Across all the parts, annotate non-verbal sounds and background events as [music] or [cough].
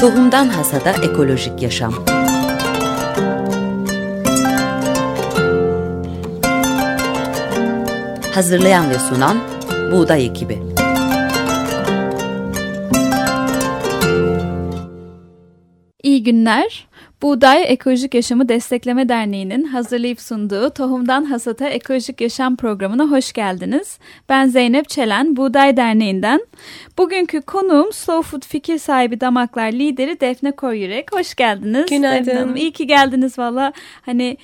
Tohumdan Hasada Ekolojik Yaşam Hazırlayan ve sunan Buğday Ekibi İyi günler. Buğday Ekolojik Yaşamı Destekleme Derneği'nin hazırlayıp sunduğu Tohumdan Hasata Ekolojik Yaşam programına hoş geldiniz. Ben Zeynep Çelen, Buğday Derneği'nden. Bugünkü konuğum Slow Food fikir sahibi damaklar lideri Defne Koyürek. Hoş geldiniz. Günaydın. Defne Hanım. İyi ki geldiniz valla. Hani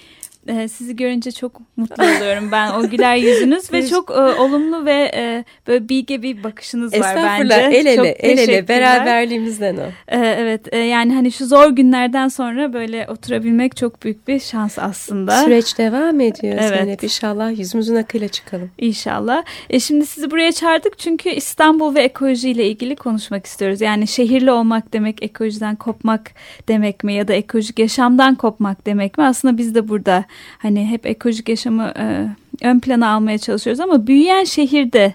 e, sizi görünce çok mutlu oluyorum ben o güler yüzünüz ve çok e, olumlu ve e, böyle bilge bir bakışınız var bence. El ele Çok el ele beraberliğimizden o. Ee, evet e, yani hani şu zor günlerden sonra böyle oturabilmek çok büyük bir şans aslında. Süreç devam ediyor Evet. Zeynep. İnşallah yüzümüzün akıyla çıkalım. İnşallah. E şimdi sizi buraya çağırdık çünkü İstanbul ve ekolojiyle ilgili konuşmak istiyoruz. Yani şehirli olmak demek ekolojiden kopmak demek mi ya da ekolojik yaşamdan kopmak demek mi? Aslında biz de burada hani hep ekolojik yaşamı e, ön plana almaya çalışıyoruz ama büyüyen şehirde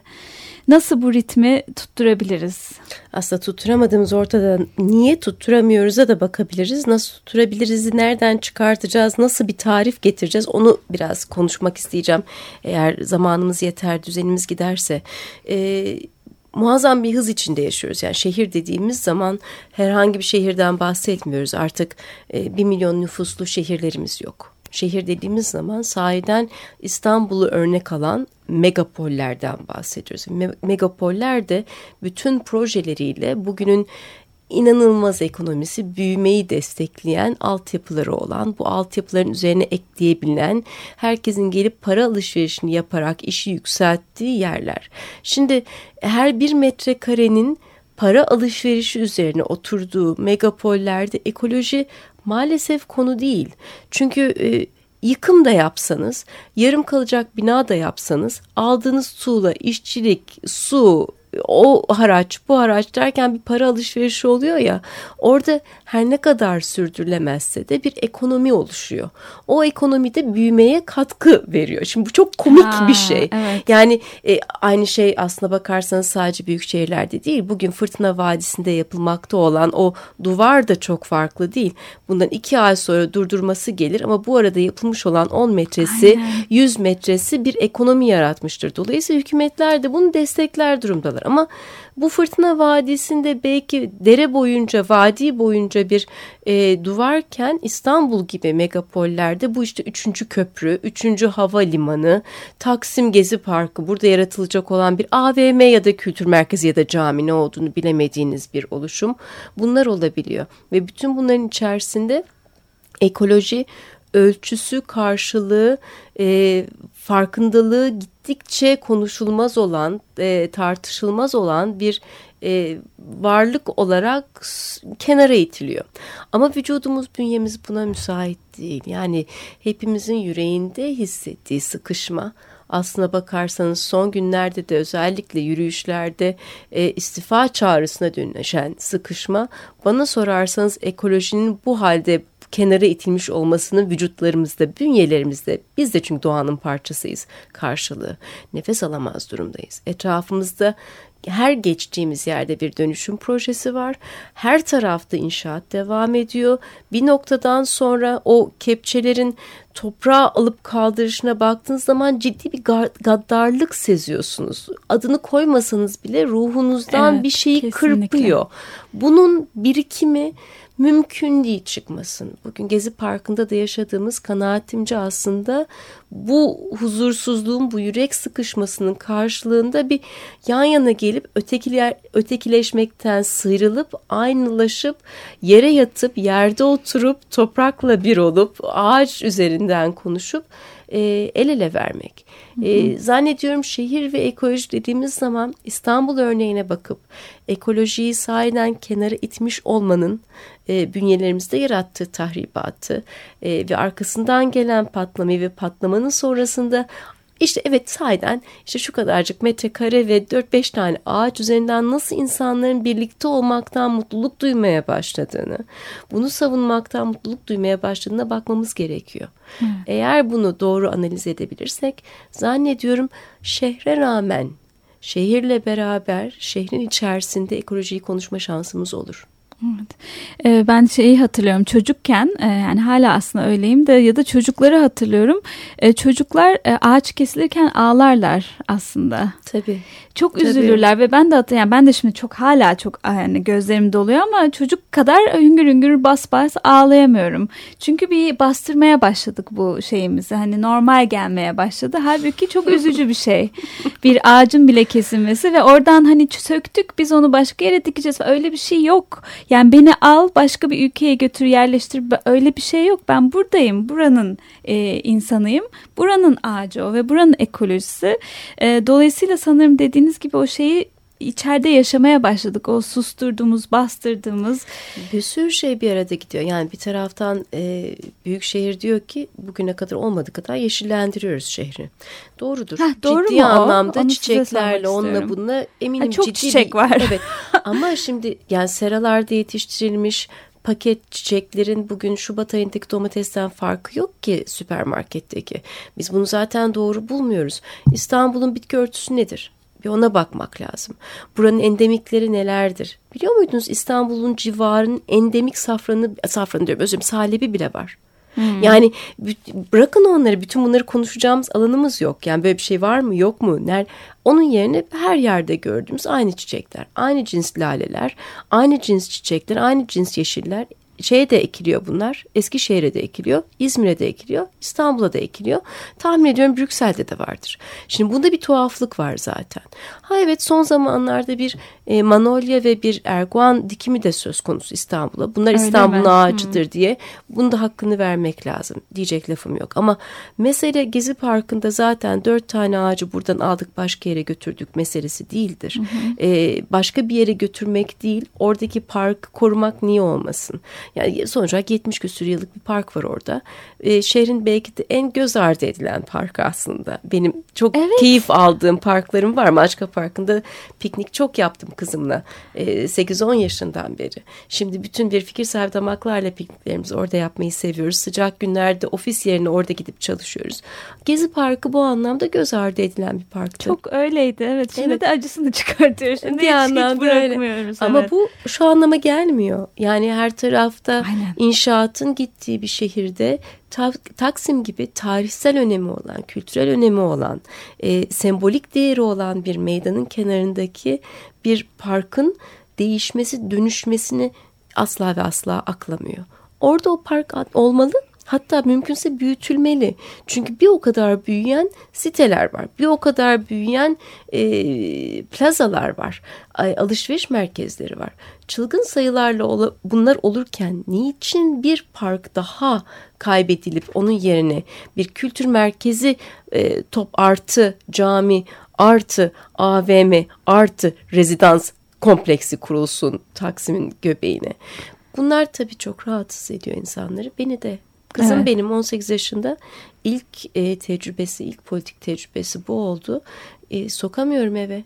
nasıl bu ritmi tutturabiliriz? Aslında tutturamadığımız ortada niye tutturamıyoruz'a da bakabiliriz. Nasıl tutturabiliriz, nereden çıkartacağız, nasıl bir tarif getireceğiz onu biraz konuşmak isteyeceğim. Eğer zamanımız yeter, düzenimiz giderse. Ee, muazzam bir hız içinde yaşıyoruz. Yani şehir dediğimiz zaman herhangi bir şehirden bahsetmiyoruz. Artık e, bir milyon nüfuslu şehirlerimiz yok. Şehir dediğimiz zaman sahiden İstanbul'u örnek alan megapollerden bahsediyoruz. Me- megapoller de bütün projeleriyle bugünün inanılmaz ekonomisi büyümeyi destekleyen altyapıları olan bu altyapıların üzerine ekleyebilen herkesin gelip para alışverişini yaparak işi yükselttiği yerler. Şimdi her bir metrekarenin para alışverişi üzerine oturduğu megapollerde ekoloji maalesef konu değil. Çünkü e, yıkım da yapsanız, yarım kalacak bina da yapsanız aldığınız tuğla, işçilik, su, o haraç bu haraç derken bir para alışverişi oluyor ya orada her ne kadar sürdürülemezse de bir ekonomi oluşuyor. O ekonomide büyümeye katkı veriyor. Şimdi bu çok komik Ha, bir şey. evet. Yani e, aynı şey aslına bakarsanız sadece büyük şehirlerde değil. Bugün Fırtına Vadisi'nde yapılmakta olan o duvar da çok farklı değil. Bundan iki ay sonra durdurması gelir ama bu arada yapılmış olan 10 metresi, Aynen. 100 metresi bir ekonomi yaratmıştır. Dolayısıyla hükümetler de bunu destekler durumdalar. Ama bu Fırtına Vadisi'nde belki dere boyunca, vadi boyunca bir e, duvarken İstanbul gibi megapollerde bu işte üçüncü köprü, üçüncü havalimanı, Taksim Gezi Parkı, burada yaratılacak olan bir AVM ya da kültür merkezi ya da cami ne olduğunu bilemediğiniz bir oluşum. Bunlar olabiliyor ve bütün bunların içerisinde ekoloji ölçüsü, karşılığı, e, farkındalığı gittikçe konuşulmaz olan, e, tartışılmaz olan bir e, varlık olarak kenara itiliyor. Ama vücudumuz, bünyemiz buna müsait değil. Yani hepimizin yüreğinde hissettiği sıkışma, aslına bakarsanız son günlerde de özellikle yürüyüşlerde e, istifa çağrısına dönüşen sıkışma bana sorarsanız ekolojinin bu halde kenara itilmiş olmasının vücutlarımızda, bünyelerimizde biz de çünkü doğanın parçasıyız karşılığı. Nefes alamaz durumdayız. Etrafımızda her geçtiğimiz yerde bir dönüşüm projesi var. Her tarafta inşaat devam ediyor. Bir noktadan sonra o kepçelerin toprağı alıp kaldırışına baktığınız zaman ciddi bir gaddarlık seziyorsunuz. Adını koymasanız bile ruhunuzdan Evet, bir şeyi kesinlikle. kırpıyor. Bunun birikimi mümkün değil çıkmasın. Bugün Gezi Parkı'nda da yaşadığımız kanaatimce aslında bu huzursuzluğun, bu yürek sıkışmasının karşılığında bir yan yana gelip ötekiler, ötekileşmekten sıyrılıp aynılaşıp yere yatıp yerde oturup toprakla bir olup ağaç üzerinden konuşup e, el ele vermek. E, zannediyorum şehir ve ekoloji dediğimiz zaman İstanbul örneğine bakıp ekolojiyi sahiden kenara itmiş olmanın e, bünyelerimizde yarattığı tahribatı e, ve arkasından gelen patlamayı ve patlamanın sonrasında işte evet sahiden işte şu kadarcık metrekare ve 4-5 tane ağaç üzerinden nasıl insanların birlikte olmaktan mutluluk duymaya başladığını, bunu savunmaktan mutluluk duymaya başladığına bakmamız gerekiyor. Eğer bunu doğru analiz edebilirsek zannediyorum şehre rağmen şehirle beraber şehrin içerisinde ekolojiyi konuşma şansımız olur. Ee, ben şeyi hatırlıyorum çocukken e, yani hala aslında öyleyim de ya da çocukları hatırlıyorum. E, çocuklar e, ağaç kesilirken ağlarlar aslında. Tabii. Çok Tabii. üzülürler ve ben de yani ben de şimdi çok hala çok yani gözlerim doluyor ama çocuk kadar hüngür hüngür bas bas ağlayamıyorum. Çünkü bir bastırmaya başladık bu şeyimizi. Hani normal gelmeye başladı. Halbuki çok üzücü bir şey. [laughs] bir ağacın bile kesilmesi ve oradan hani söktük biz onu başka yere dikeceğiz. Öyle bir şey yok. Yani beni al başka bir ülkeye götür yerleştir. Öyle bir şey yok. Ben buradayım. Buranın e, insanıyım. Buranın ağacı o ve buranın ekolojisi. E, dolayısıyla sanırım dediğiniz gibi o şeyi içeride yaşamaya başladık. O susturduğumuz, bastırdığımız. Bir sürü şey bir arada gidiyor. Yani bir taraftan e, büyük şehir diyor ki bugüne kadar olmadığı kadar yeşillendiriyoruz şehri. Doğrudur. Heh, doğru ciddi mu anlamda o? çiçeklerle onunla bununla eminim ha, çok ciddi çiçek var. Evet. [laughs] Ama şimdi yani seralarda yetiştirilmiş paket çiçeklerin bugün Şubat ayındaki domatesten farkı yok ki süpermarketteki. Biz bunu zaten doğru bulmuyoruz. İstanbul'un bitki örtüsü nedir? Bir ona bakmak lazım. Buranın endemikleri nelerdir? Biliyor muydunuz İstanbul'un civarının endemik safranı, safranı diyorum özür dilerim, salebi bile var. Hmm. Yani bırakın onları bütün bunları konuşacağımız alanımız yok. Yani böyle bir şey var mı yok mu? Ner onun yerine her yerde gördüğümüz aynı çiçekler, aynı cins laleler, aynı cins çiçekler, aynı cins yeşiller şeye de ekiliyor bunlar. Eskişehir'e de ekiliyor, İzmir'e de ekiliyor, İstanbul'a da ekiliyor. Tahmin ediyorum Brüksel'de de vardır. Şimdi bunda bir tuhaflık var zaten. Ha evet son zamanlarda bir e, manolya ve bir erguan dikimi de söz konusu İstanbul'a. Bunlar İstanbul'un ağacıdır hmm. diye bunu da hakkını vermek lazım. Diyecek lafım yok. Ama mesele Gezi Parkı'nda zaten dört tane ağacı buradan aldık başka yere götürdük meselesi değildir. Hmm. E, başka bir yere götürmek değil, oradaki parkı korumak niye olmasın? Yani sonuç olarak 70 küsur yıllık bir park var orada. E, şehrin belki de en göz ardı edilen park aslında. Benim çok evet. keyif aldığım parklarım var. Maçka Parkı'nda piknik çok yaptım kızımla. E, 8-10 yaşından beri. Şimdi bütün bir fikir sahibi damaklarla pikniklerimizi orada yapmayı seviyoruz. Sıcak günlerde ofis yerine orada gidip çalışıyoruz. Gezi Parkı bu anlamda göz ardı edilen bir parktı. Çok öyleydi evet. Şimdi evet. de acısını [laughs] çıkartıyoruz. Şimdi bir hiç, hiç bırakmıyoruz. Öyle. Ama bu şu anlama gelmiyor. Yani her tarafta Aynen. inşaatın gittiği bir şehirde Taksim gibi tarihsel önemi olan, kültürel önemi olan, e, sembolik değeri olan bir meydanın kenarındaki bir parkın değişmesi, dönüşmesini asla ve asla aklamıyor. Orada o park olmalı Hatta mümkünse büyütülmeli. Çünkü bir o kadar büyüyen siteler var. Bir o kadar büyüyen e, plazalar var. Alışveriş merkezleri var. Çılgın sayılarla ol, bunlar olurken niçin bir park daha kaybedilip onun yerine bir kültür merkezi e, top artı cami artı AVM artı rezidans kompleksi kurulsun Taksim'in göbeğine. Bunlar tabii çok rahatsız ediyor insanları. Beni de Kızım evet. benim 18 yaşında ilk e, tecrübesi, ilk politik tecrübesi bu oldu. E, sokamıyorum eve.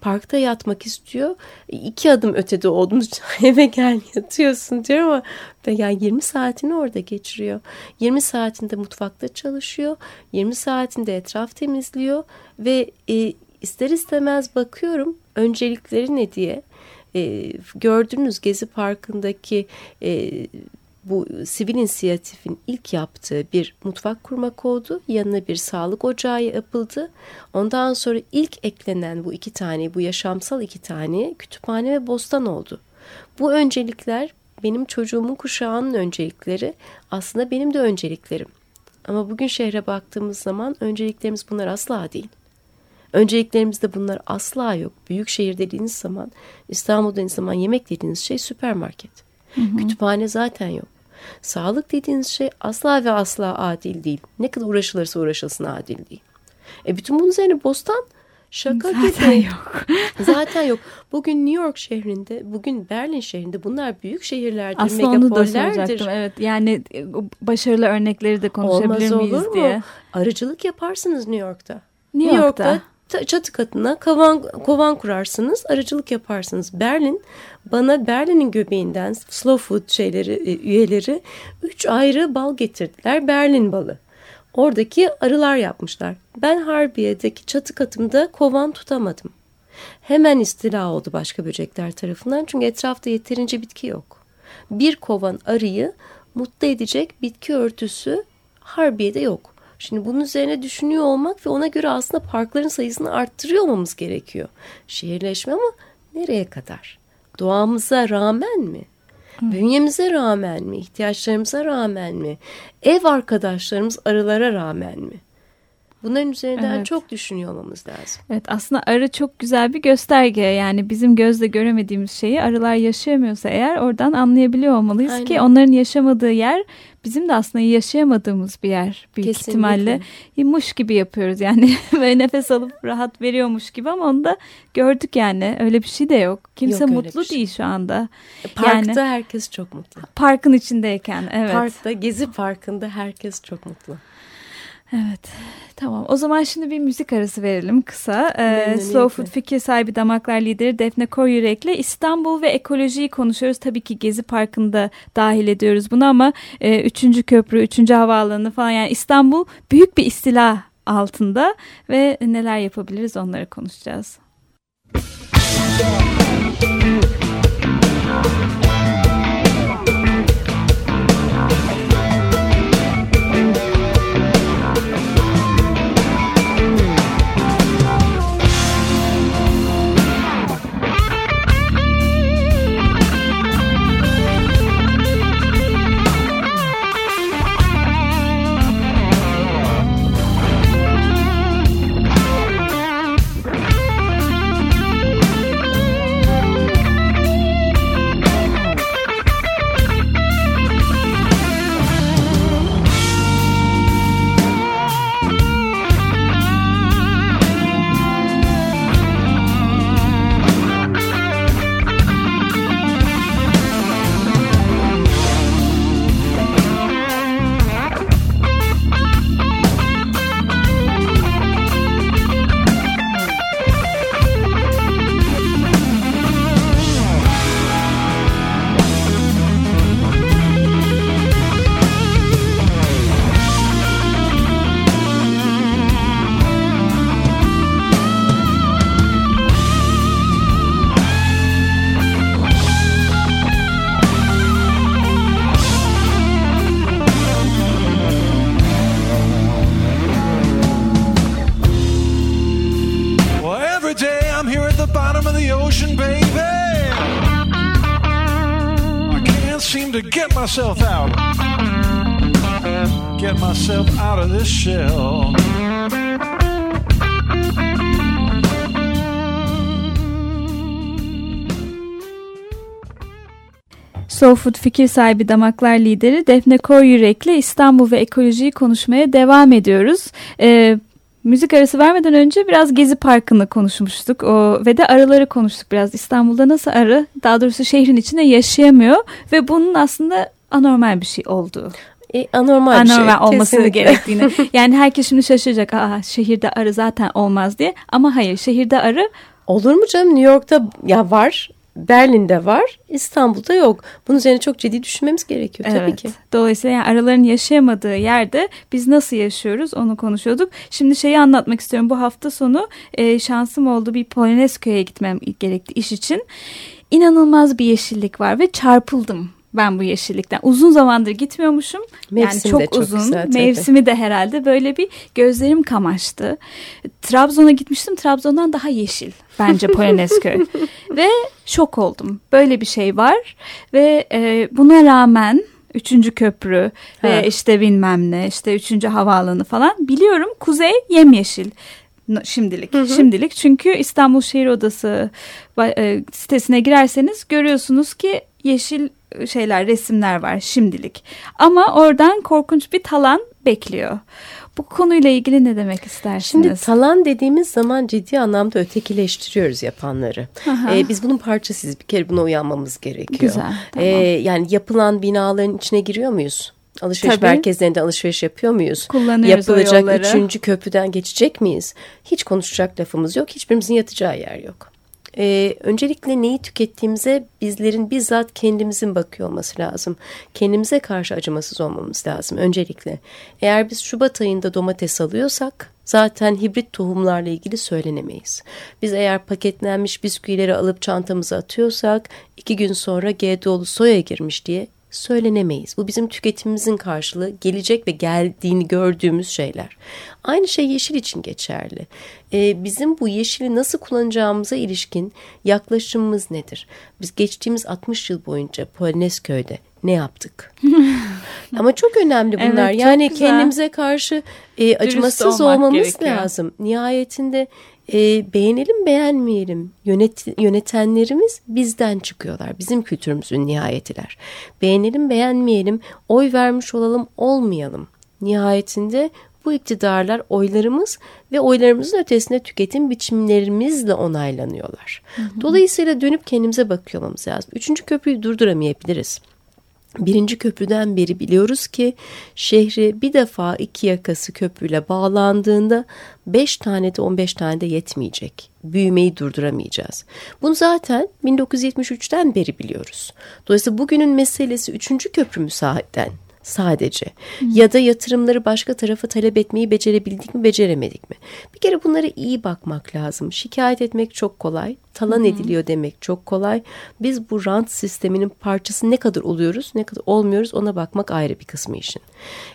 Parkta yatmak istiyor. İki adım ötede olduğunu [laughs] eve gel yatıyorsun diyor ama yani 20 saatini orada geçiriyor. 20 saatinde mutfakta çalışıyor. 20 saatinde etraf temizliyor ve e, ister istemez bakıyorum öncelikleri ne diye. E, gördüğünüz Gezi Parkı'ndaki e, bu sivil inisiyatifin ilk yaptığı bir mutfak kurmak oldu. Yanına bir sağlık ocağı yapıldı. Ondan sonra ilk eklenen bu iki tane, bu yaşamsal iki tane kütüphane ve bostan oldu. Bu öncelikler benim çocuğumun kuşağının öncelikleri aslında benim de önceliklerim. Ama bugün şehre baktığımız zaman önceliklerimiz bunlar asla değil. Önceliklerimizde bunlar asla yok. Büyük şehir dediğiniz zaman, İstanbul dediğiniz zaman yemek dediğiniz şey süpermarket. Hı hı. Kütüphane zaten yok. Sağlık dediğiniz şey asla ve asla adil değil. Ne kadar uğraşılırsa uğraşılsın adil değil. E bütün bunun üzerine bostan şaka zaten gibi. yok. [laughs] zaten yok. Bugün New York şehrinde, bugün Berlin şehrinde bunlar büyük şehirlerdir, Aslında megapollerdir. onu da Evet yani e, başarılı örnekleri de konuşabilir Olmaz miyiz olur diye. Mu? Arıcılık yaparsınız New York'ta. New, New York'ta, York'ta çatı katına kovan, kovan kurarsınız, arıcılık yaparsınız. Berlin bana Berlin'in göbeğinden slow food şeyleri e, üyeleri üç ayrı bal getirdiler. Berlin balı. Oradaki arılar yapmışlar. Ben Harbiye'deki çatı katımda kovan tutamadım. Hemen istila oldu başka böcekler tarafından çünkü etrafta yeterince bitki yok. Bir kovan arıyı mutlu edecek bitki örtüsü Harbiye'de yok. Şimdi bunun üzerine düşünüyor olmak ve ona göre aslında parkların sayısını arttırıyor olmamız gerekiyor. Şehirleşme ama nereye kadar? Doğamıza rağmen mi? Bünyemize rağmen mi? ihtiyaçlarımıza rağmen mi? Ev arkadaşlarımız arılara rağmen mi? Bunların üzerinden evet. çok düşünüyor olmamız lazım. Evet aslında arı çok güzel bir gösterge. Yani bizim gözle göremediğimiz şeyi arılar yaşayamıyorsa eğer oradan anlayabiliyor olmalıyız Aynen. ki onların yaşamadığı yer bizim de aslında yaşayamadığımız bir yer büyük Kesinlikle. ihtimalle. Muş gibi yapıyoruz yani [laughs] ve nefes alıp rahat veriyormuş gibi ama onu da gördük yani öyle bir şey de yok. Kimse yok mutlu şey. değil şu anda. Parkta yani, herkes çok mutlu. Parkın içindeyken evet. Parkta Gezi Parkı'nda herkes çok mutlu. Evet. Tamam. O zaman şimdi bir müzik arası verelim kısa. Ee, Slow Food fikir sahibi damaklar lideri Defne Koryürek'le İstanbul ve ekolojiyi konuşuyoruz. Tabii ki Gezi Parkı'nda dahil ediyoruz bunu ama e, köprü, üçüncü havaalanı falan yani İstanbul büyük bir istila altında ve neler yapabiliriz onları konuşacağız. Myself out. Get myself out of this shell. Soul Food fikir sahibi damaklar lideri Defne Koy Yürek'le İstanbul ve ekolojiyi konuşmaya devam ediyoruz. Ee, Müzik arası vermeden önce biraz Gezi Parkı'nı konuşmuştuk o, ve de arıları konuştuk biraz. İstanbul'da nasıl arı daha doğrusu şehrin içinde yaşayamıyor ve bunun aslında anormal bir şey olduğu. E, anormal, anormal bir şey. olması Kesinlikle. gerektiğini. [laughs] yani herkes şimdi şaşıracak. Aa, şehirde arı zaten olmaz diye. Ama hayır şehirde arı Olur mu canım New York'ta ya var Berlin'de var, İstanbul'da yok. Bunun üzerine çok ciddi düşünmemiz gerekiyor evet. tabii ki. Dolayısıyla yani araların yaşayamadığı yerde biz nasıl yaşıyoruz onu konuşuyorduk. Şimdi şeyi anlatmak istiyorum. Bu hafta sonu e, şansım oldu bir Polonezköy'e gitmem gerekti iş için. İnanılmaz bir yeşillik var ve çarpıldım ben bu yeşillikten. Uzun zamandır gitmiyormuşum. Mevsim yani çok, çok uzun. Güzel, Mevsimi de herhalde böyle bir gözlerim kamaştı. Trabzon'a gitmiştim. Trabzon'dan daha yeşil bence Polonezköy. [laughs] ve şok oldum. Böyle bir şey var ve e, buna rağmen Üçüncü köprü ha. ve işte bilmem ne işte üçüncü havaalanı falan biliyorum kuzey yemyeşil şimdilik. Hı hı. Şimdilik çünkü İstanbul Şehir Odası e, sitesine girerseniz görüyorsunuz ki yeşil şeyler, resimler var şimdilik. Ama oradan korkunç bir talan bekliyor. Bu konuyla ilgili ne demek istersiniz? Şimdi talan dediğimiz zaman ciddi anlamda ötekileştiriyoruz yapanları. Ee, biz bunun parçasıyız. Bir kere buna uyanmamız gerekiyor. Güzel, tamam. ee, yani yapılan binaların içine giriyor muyuz? Alışveriş Tabii. merkezlerinde alışveriş yapıyor muyuz? Kullanıyoruz Yapılacak üçüncü köprüden geçecek miyiz? Hiç konuşacak lafımız yok. Hiçbirimizin yatacağı yer yok. E, öncelikle neyi tükettiğimize bizlerin bizzat kendimizin bakıyor olması lazım. Kendimize karşı acımasız olmamız lazım öncelikle. Eğer biz Şubat ayında domates alıyorsak zaten hibrit tohumlarla ilgili söylenemeyiz. Biz eğer paketlenmiş bisküvileri alıp çantamıza atıyorsak iki gün sonra GDO'lu soya girmiş diye söylenemeyiz. Bu bizim tüketimimizin karşılığı gelecek ve geldiğini gördüğümüz şeyler. Aynı şey yeşil için geçerli. Ee, bizim bu yeşili nasıl kullanacağımıza ilişkin yaklaşımımız nedir? Biz geçtiğimiz 60 yıl boyunca Polonezköy'de ne yaptık? [laughs] Ama çok önemli bunlar. Evet, yani güzel. kendimize karşı e, acımasız olmamız gerekiyor. lazım. Nihayetinde e, beğenelim beğenmeyelim Yönet, yönetenlerimiz bizden çıkıyorlar. Bizim kültürümüzün nihayetiler. Beğenelim beğenmeyelim oy vermiş olalım olmayalım. Nihayetinde bu iktidarlar oylarımız ve oylarımızın ötesinde tüketim biçimlerimizle onaylanıyorlar. Hı hı. Dolayısıyla dönüp kendimize bakıyor olmamız lazım. Üçüncü köprüyü durduramayabiliriz. Birinci köprüden beri biliyoruz ki şehri bir defa iki yakası köprüyle bağlandığında beş tane de on beş tane de yetmeyecek. Büyümeyi durduramayacağız. Bunu zaten 1973'ten beri biliyoruz. Dolayısıyla bugünün meselesi üçüncü köprü müsaaden sadece. Hı. Ya da yatırımları başka tarafa talep etmeyi becerebildik mi, beceremedik mi? Bir kere bunlara iyi bakmak lazım. Şikayet etmek çok kolay. Talan Hı. ediliyor demek çok kolay. Biz bu rant sisteminin parçası ne kadar oluyoruz, ne kadar olmuyoruz ona bakmak ayrı bir kısmı işin.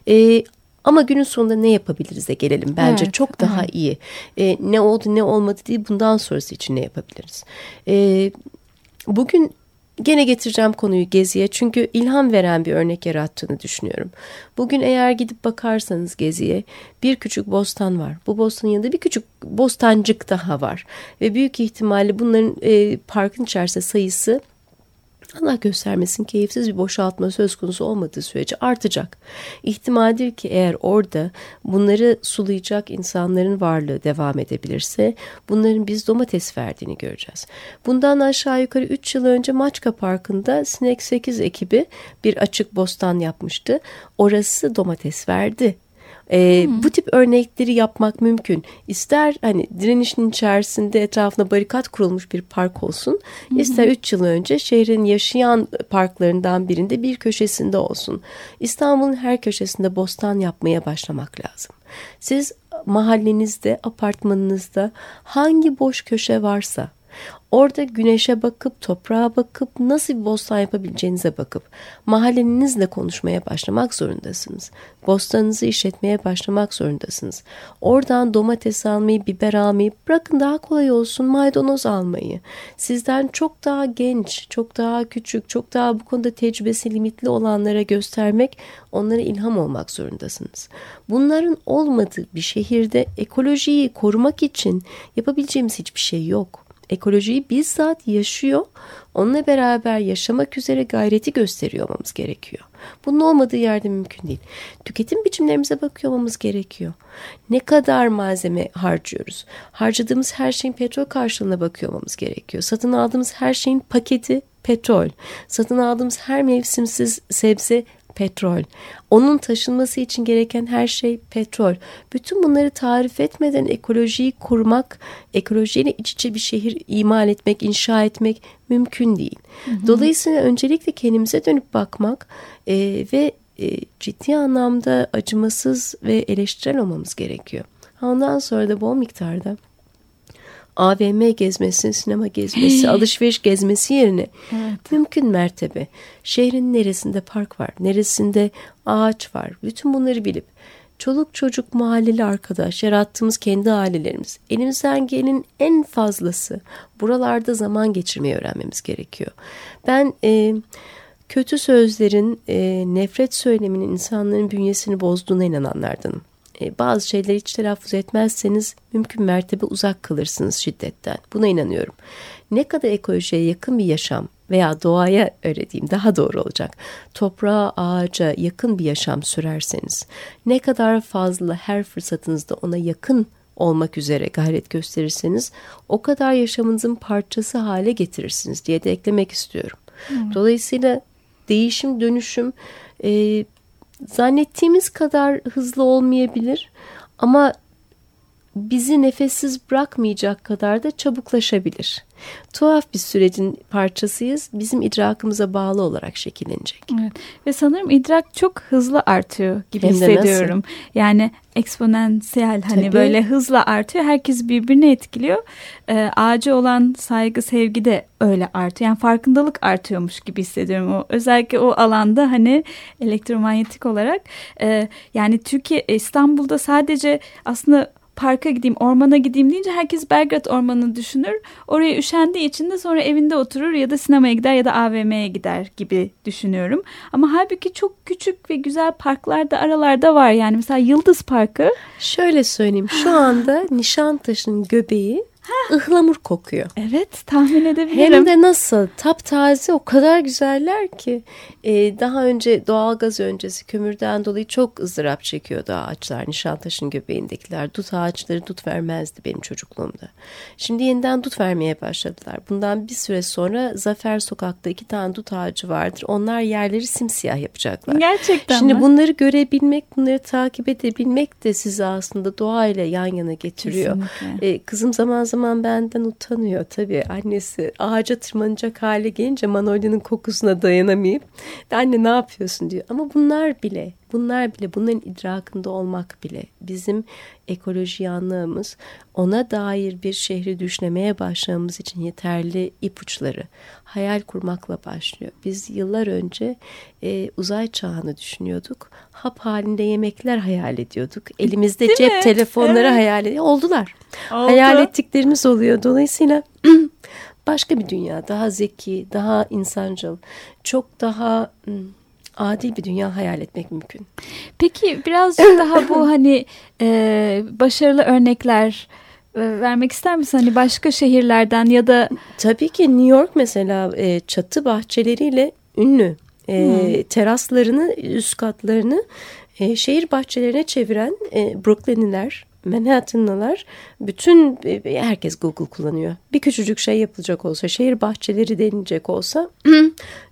Ee, ama günün sonunda ne yapabiliriz de gelelim. Bence evet, çok daha evet. iyi. Ee, ne oldu ne olmadı değil bundan sonrası için ne yapabiliriz? Ee, bugün Gene getireceğim konuyu Gezi'ye çünkü ilham veren bir örnek yarattığını düşünüyorum. Bugün eğer gidip bakarsanız Gezi'ye bir küçük bostan var. Bu bostanın yanında bir küçük bostancık daha var. Ve büyük ihtimalle bunların e, parkın içerisinde sayısı Allah göstermesin keyifsiz bir boşaltma söz konusu olmadığı sürece artacak. İhtimaldir ki eğer orada bunları sulayacak insanların varlığı devam edebilirse bunların biz domates verdiğini göreceğiz. Bundan aşağı yukarı 3 yıl önce Maçka Parkı'nda Sinek 8 ekibi bir açık bostan yapmıştı. Orası domates verdi e, Bu tip örnekleri yapmak mümkün. İster hani direnişin içerisinde etrafına barikat kurulmuş bir park olsun. Hı. ister 3 yıl önce şehrin yaşayan parklarından birinde bir köşesinde olsun. İstanbul'un her köşesinde bostan yapmaya başlamak lazım. Siz mahallenizde, apartmanınızda hangi boş köşe varsa Orada güneşe bakıp, toprağa bakıp, nasıl bir bostan yapabileceğinize bakıp mahallenizle konuşmaya başlamak zorundasınız. Bostanınızı işletmeye başlamak zorundasınız. Oradan domates almayı, biber almayı, bırakın daha kolay olsun maydanoz almayı. Sizden çok daha genç, çok daha küçük, çok daha bu konuda tecrübesi limitli olanlara göstermek, onlara ilham olmak zorundasınız. Bunların olmadığı bir şehirde ekolojiyi korumak için yapabileceğimiz hiçbir şey yok ekolojiyi bizzat yaşıyor, onunla beraber yaşamak üzere gayreti gösteriyor olmamız gerekiyor. Bunun olmadığı yerde mümkün değil. Tüketim biçimlerimize bakıyor olmamız gerekiyor. Ne kadar malzeme harcıyoruz? Harcadığımız her şeyin petrol karşılığına bakıyor olmamız gerekiyor. Satın aldığımız her şeyin paketi petrol. Satın aldığımız her mevsimsiz sebze petrol. Onun taşınması için gereken her şey petrol. Bütün bunları tarif etmeden ekolojiyi korumak, ekolojiyle iç içe bir şehir imal etmek, inşa etmek mümkün değil. Hı hı. Dolayısıyla öncelikle kendimize dönüp bakmak e, ve e, ciddi anlamda acımasız ve eleştirel olmamız gerekiyor. Ondan sonra da bol miktarda AVM gezmesi, sinema gezmesi, [laughs] alışveriş gezmesi yerine evet. mümkün mertebe şehrin neresinde park var, neresinde ağaç var, bütün bunları bilip çoluk çocuk mahalleli arkadaş, yarattığımız kendi ailelerimiz, elimizden gelenin en fazlası buralarda zaman geçirmeyi öğrenmemiz gerekiyor. Ben e, kötü sözlerin, e, nefret söyleminin insanların bünyesini bozduğuna inananlardanım. E, bazı şeyleri hiç telaffuz etmezseniz mümkün mertebe uzak kalırsınız şiddetten. Buna inanıyorum. Ne kadar ekolojiye yakın bir yaşam veya doğaya öyle diyeyim daha doğru olacak. Toprağa, ağaca yakın bir yaşam sürerseniz ne kadar fazla her fırsatınızda ona yakın olmak üzere gayret gösterirseniz o kadar yaşamınızın parçası hale getirirsiniz diye de eklemek istiyorum. Hmm. Dolayısıyla değişim, dönüşüm e, zannettiğimiz kadar hızlı olmayabilir ama bizi nefessiz bırakmayacak kadar da çabuklaşabilir. Tuhaf bir sürecin parçasıyız. Bizim idrakımıza bağlı olarak şekillenecek. Evet. Ve sanırım idrak çok hızlı artıyor gibi Hem hissediyorum. Nasıl? Yani eksponansiyel hani Tabii. böyle hızla artıyor. Herkes birbirini etkiliyor. Ee, ağacı olan saygı, sevgi de öyle artıyor. Yani farkındalık artıyormuş gibi hissediyorum. O özellikle o alanda hani elektromanyetik olarak e, yani Türkiye İstanbul'da sadece aslında parka gideyim, ormana gideyim deyince herkes Belgrad Ormanı'nı düşünür. Oraya üşendiği için de sonra evinde oturur ya da sinemaya gider ya da AVM'ye gider gibi düşünüyorum. Ama halbuki çok küçük ve güzel parklar da aralarda var. Yani mesela Yıldız Parkı. Şöyle söyleyeyim şu anda Nişantaşı'nın göbeği ıhlamur kokuyor. Evet tahmin edebilirim. Hem de nasıl taptaze o kadar güzeller ki ee, daha önce doğalgaz öncesi kömürden dolayı çok ızdırap çekiyordu ağaçlar Nişantaşı'nın göbeğindekiler. Dut ağaçları dut vermezdi benim çocukluğumda. Şimdi yeniden dut vermeye başladılar. Bundan bir süre sonra Zafer Sokak'ta iki tane dut ağacı vardır. Onlar yerleri simsiyah yapacaklar. Gerçekten Şimdi mi? bunları görebilmek, bunları takip edebilmek de sizi aslında doğayla yan yana getiriyor. Ee, kızım zaman zaman benden utanıyor tabii. Annesi ağaca tırmanacak hale gelince Manolya'nın kokusuna dayanamayıp anne ne yapıyorsun diyor. Ama bunlar bile bunlar bile bunların idrakında olmak bile bizim ekoloji yanlığımız ona dair bir şehri düşlemeye başlamamız için yeterli ipuçları hayal kurmakla başlıyor. Biz yıllar önce e, uzay çağını düşünüyorduk. Hap halinde yemekler hayal ediyorduk. Elimizde Değil cep mi? telefonları evet. hayal ediyor. Oldular. Oldu. Hayal ettiklerimiz oluyor. Dolayısıyla [clears throat] başka bir dünya, daha zeki, daha insancıl, çok daha adil bir dünya hayal etmek mümkün. Peki birazcık daha bu [laughs] hani e, başarılı örnekler e, vermek ister misin? Hani başka şehirlerden ya da... Tabii ki New York mesela e, çatı bahçeleriyle ünlü. E, hmm. Teraslarını, üst katlarını e, şehir bahçelerine çeviren e, Brooklynliler Manhattan'lılar bütün e, herkes Google kullanıyor. Bir küçücük şey yapılacak olsa, şehir bahçeleri denilecek olsa, [clears throat]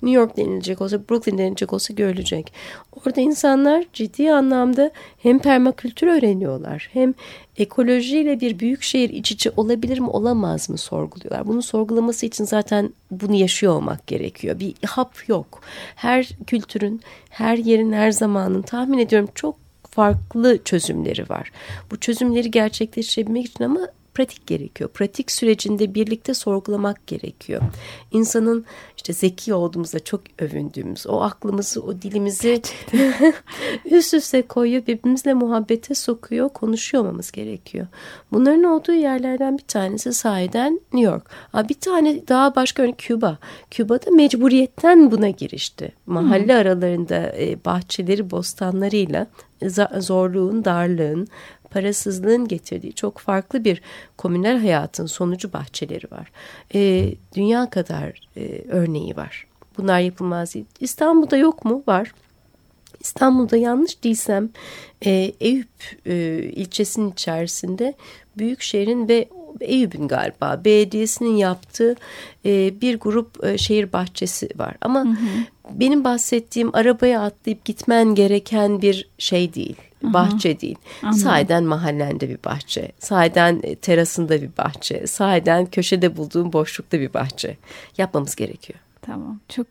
New York denilecek olsa, Brooklyn denilecek olsa görülecek. Orada insanlar ciddi anlamda hem permakültür öğreniyorlar, hem ekolojiyle bir büyük şehir iç içe olabilir mi olamaz mı sorguluyorlar. Bunu sorgulaması için zaten bunu yaşıyor olmak gerekiyor. Bir hap yok. Her kültürün, her yerin, her zamanın tahmin ediyorum çok farklı çözümleri var. Bu çözümleri gerçekleştirebilmek için ama pratik gerekiyor. Pratik sürecinde birlikte sorgulamak gerekiyor. İnsanın işte zeki olduğumuzda çok övündüğümüz o aklımızı, o dilimizi [laughs] üst üste koyuyor, birbirimizle muhabbete sokuyor, konuşuyor olmamız gerekiyor. Bunların olduğu yerlerden bir tanesi sahiden New York. bir tane daha başka örnek Küba. Küba'da mecburiyetten buna girişti. Mahalle hmm. aralarında e, bahçeleri, bostanlarıyla zorluğun, darlığın, parasızlığın getirdiği çok farklı bir komünel hayatın sonucu bahçeleri var. E, dünya kadar e, örneği var. Bunlar yapılmaz değil. İstanbul'da yok mu? Var. İstanbul'da yanlış değilsem e, Eyüp e, ilçesinin içerisinde büyük şehrin ve Eyüp'ün galiba belediyesinin yaptığı e, bir grup e, şehir bahçesi var. Ama hı hı. benim bahsettiğim arabaya atlayıp gitmen gereken bir şey değil. Aha. Bahçe değil. Anladım. Sahiden mahallende bir bahçe. Sahiden e, terasında bir bahçe. Sahiden köşede bulduğun boşlukta bir bahçe. Yapmamız gerekiyor. Tamam. Çok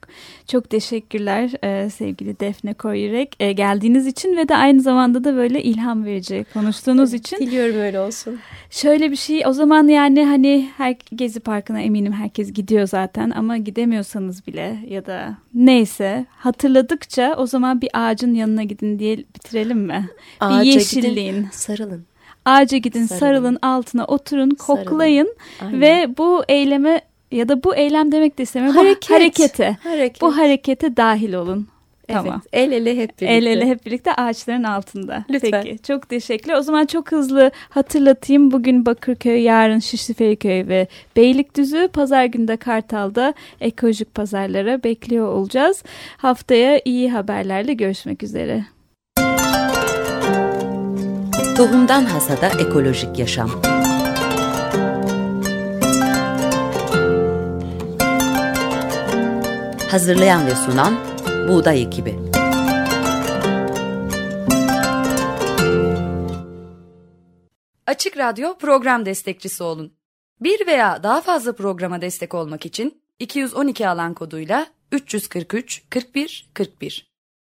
çok teşekkürler e, sevgili Defne Koyurek e, geldiğiniz için ve de aynı zamanda da böyle ilham verici konuştuğunuz için. Diliyorum öyle olsun. Şöyle bir şey o zaman yani hani her Gezi Parkı'na eminim herkes gidiyor zaten ama gidemiyorsanız bile ya da neyse hatırladıkça o zaman bir ağacın yanına gidin diye bitirelim mi? Ağaca bir yeşilliğin. Gidin, sarılın. Ağaca gidin, sarılın, sarılın altına oturun, koklayın sarılın. ve bu eyleme ya da bu eylem demek de istemiyorum. Hareket. Bu harekete. Hareket. Bu harekete dahil olun. Evet, tamam. El ele hep birlikte. El ele hep birlikte ağaçların altında. Lütfen. Peki, çok teşekkürler. O zaman çok hızlı hatırlatayım. Bugün Bakırköy, yarın Şişli Feriköy ve Beylikdüzü, pazar günü de Kartal'da ekolojik pazarlara bekliyor olacağız. Haftaya iyi haberlerle görüşmek üzere. Tohumdan Hasada Ekolojik Yaşam Hazırlayan ve sunan Buğday Ekibi. Açık Radyo program destekçisi olun. Bir veya daha fazla programa destek olmak için 212 alan koduyla 343 41 41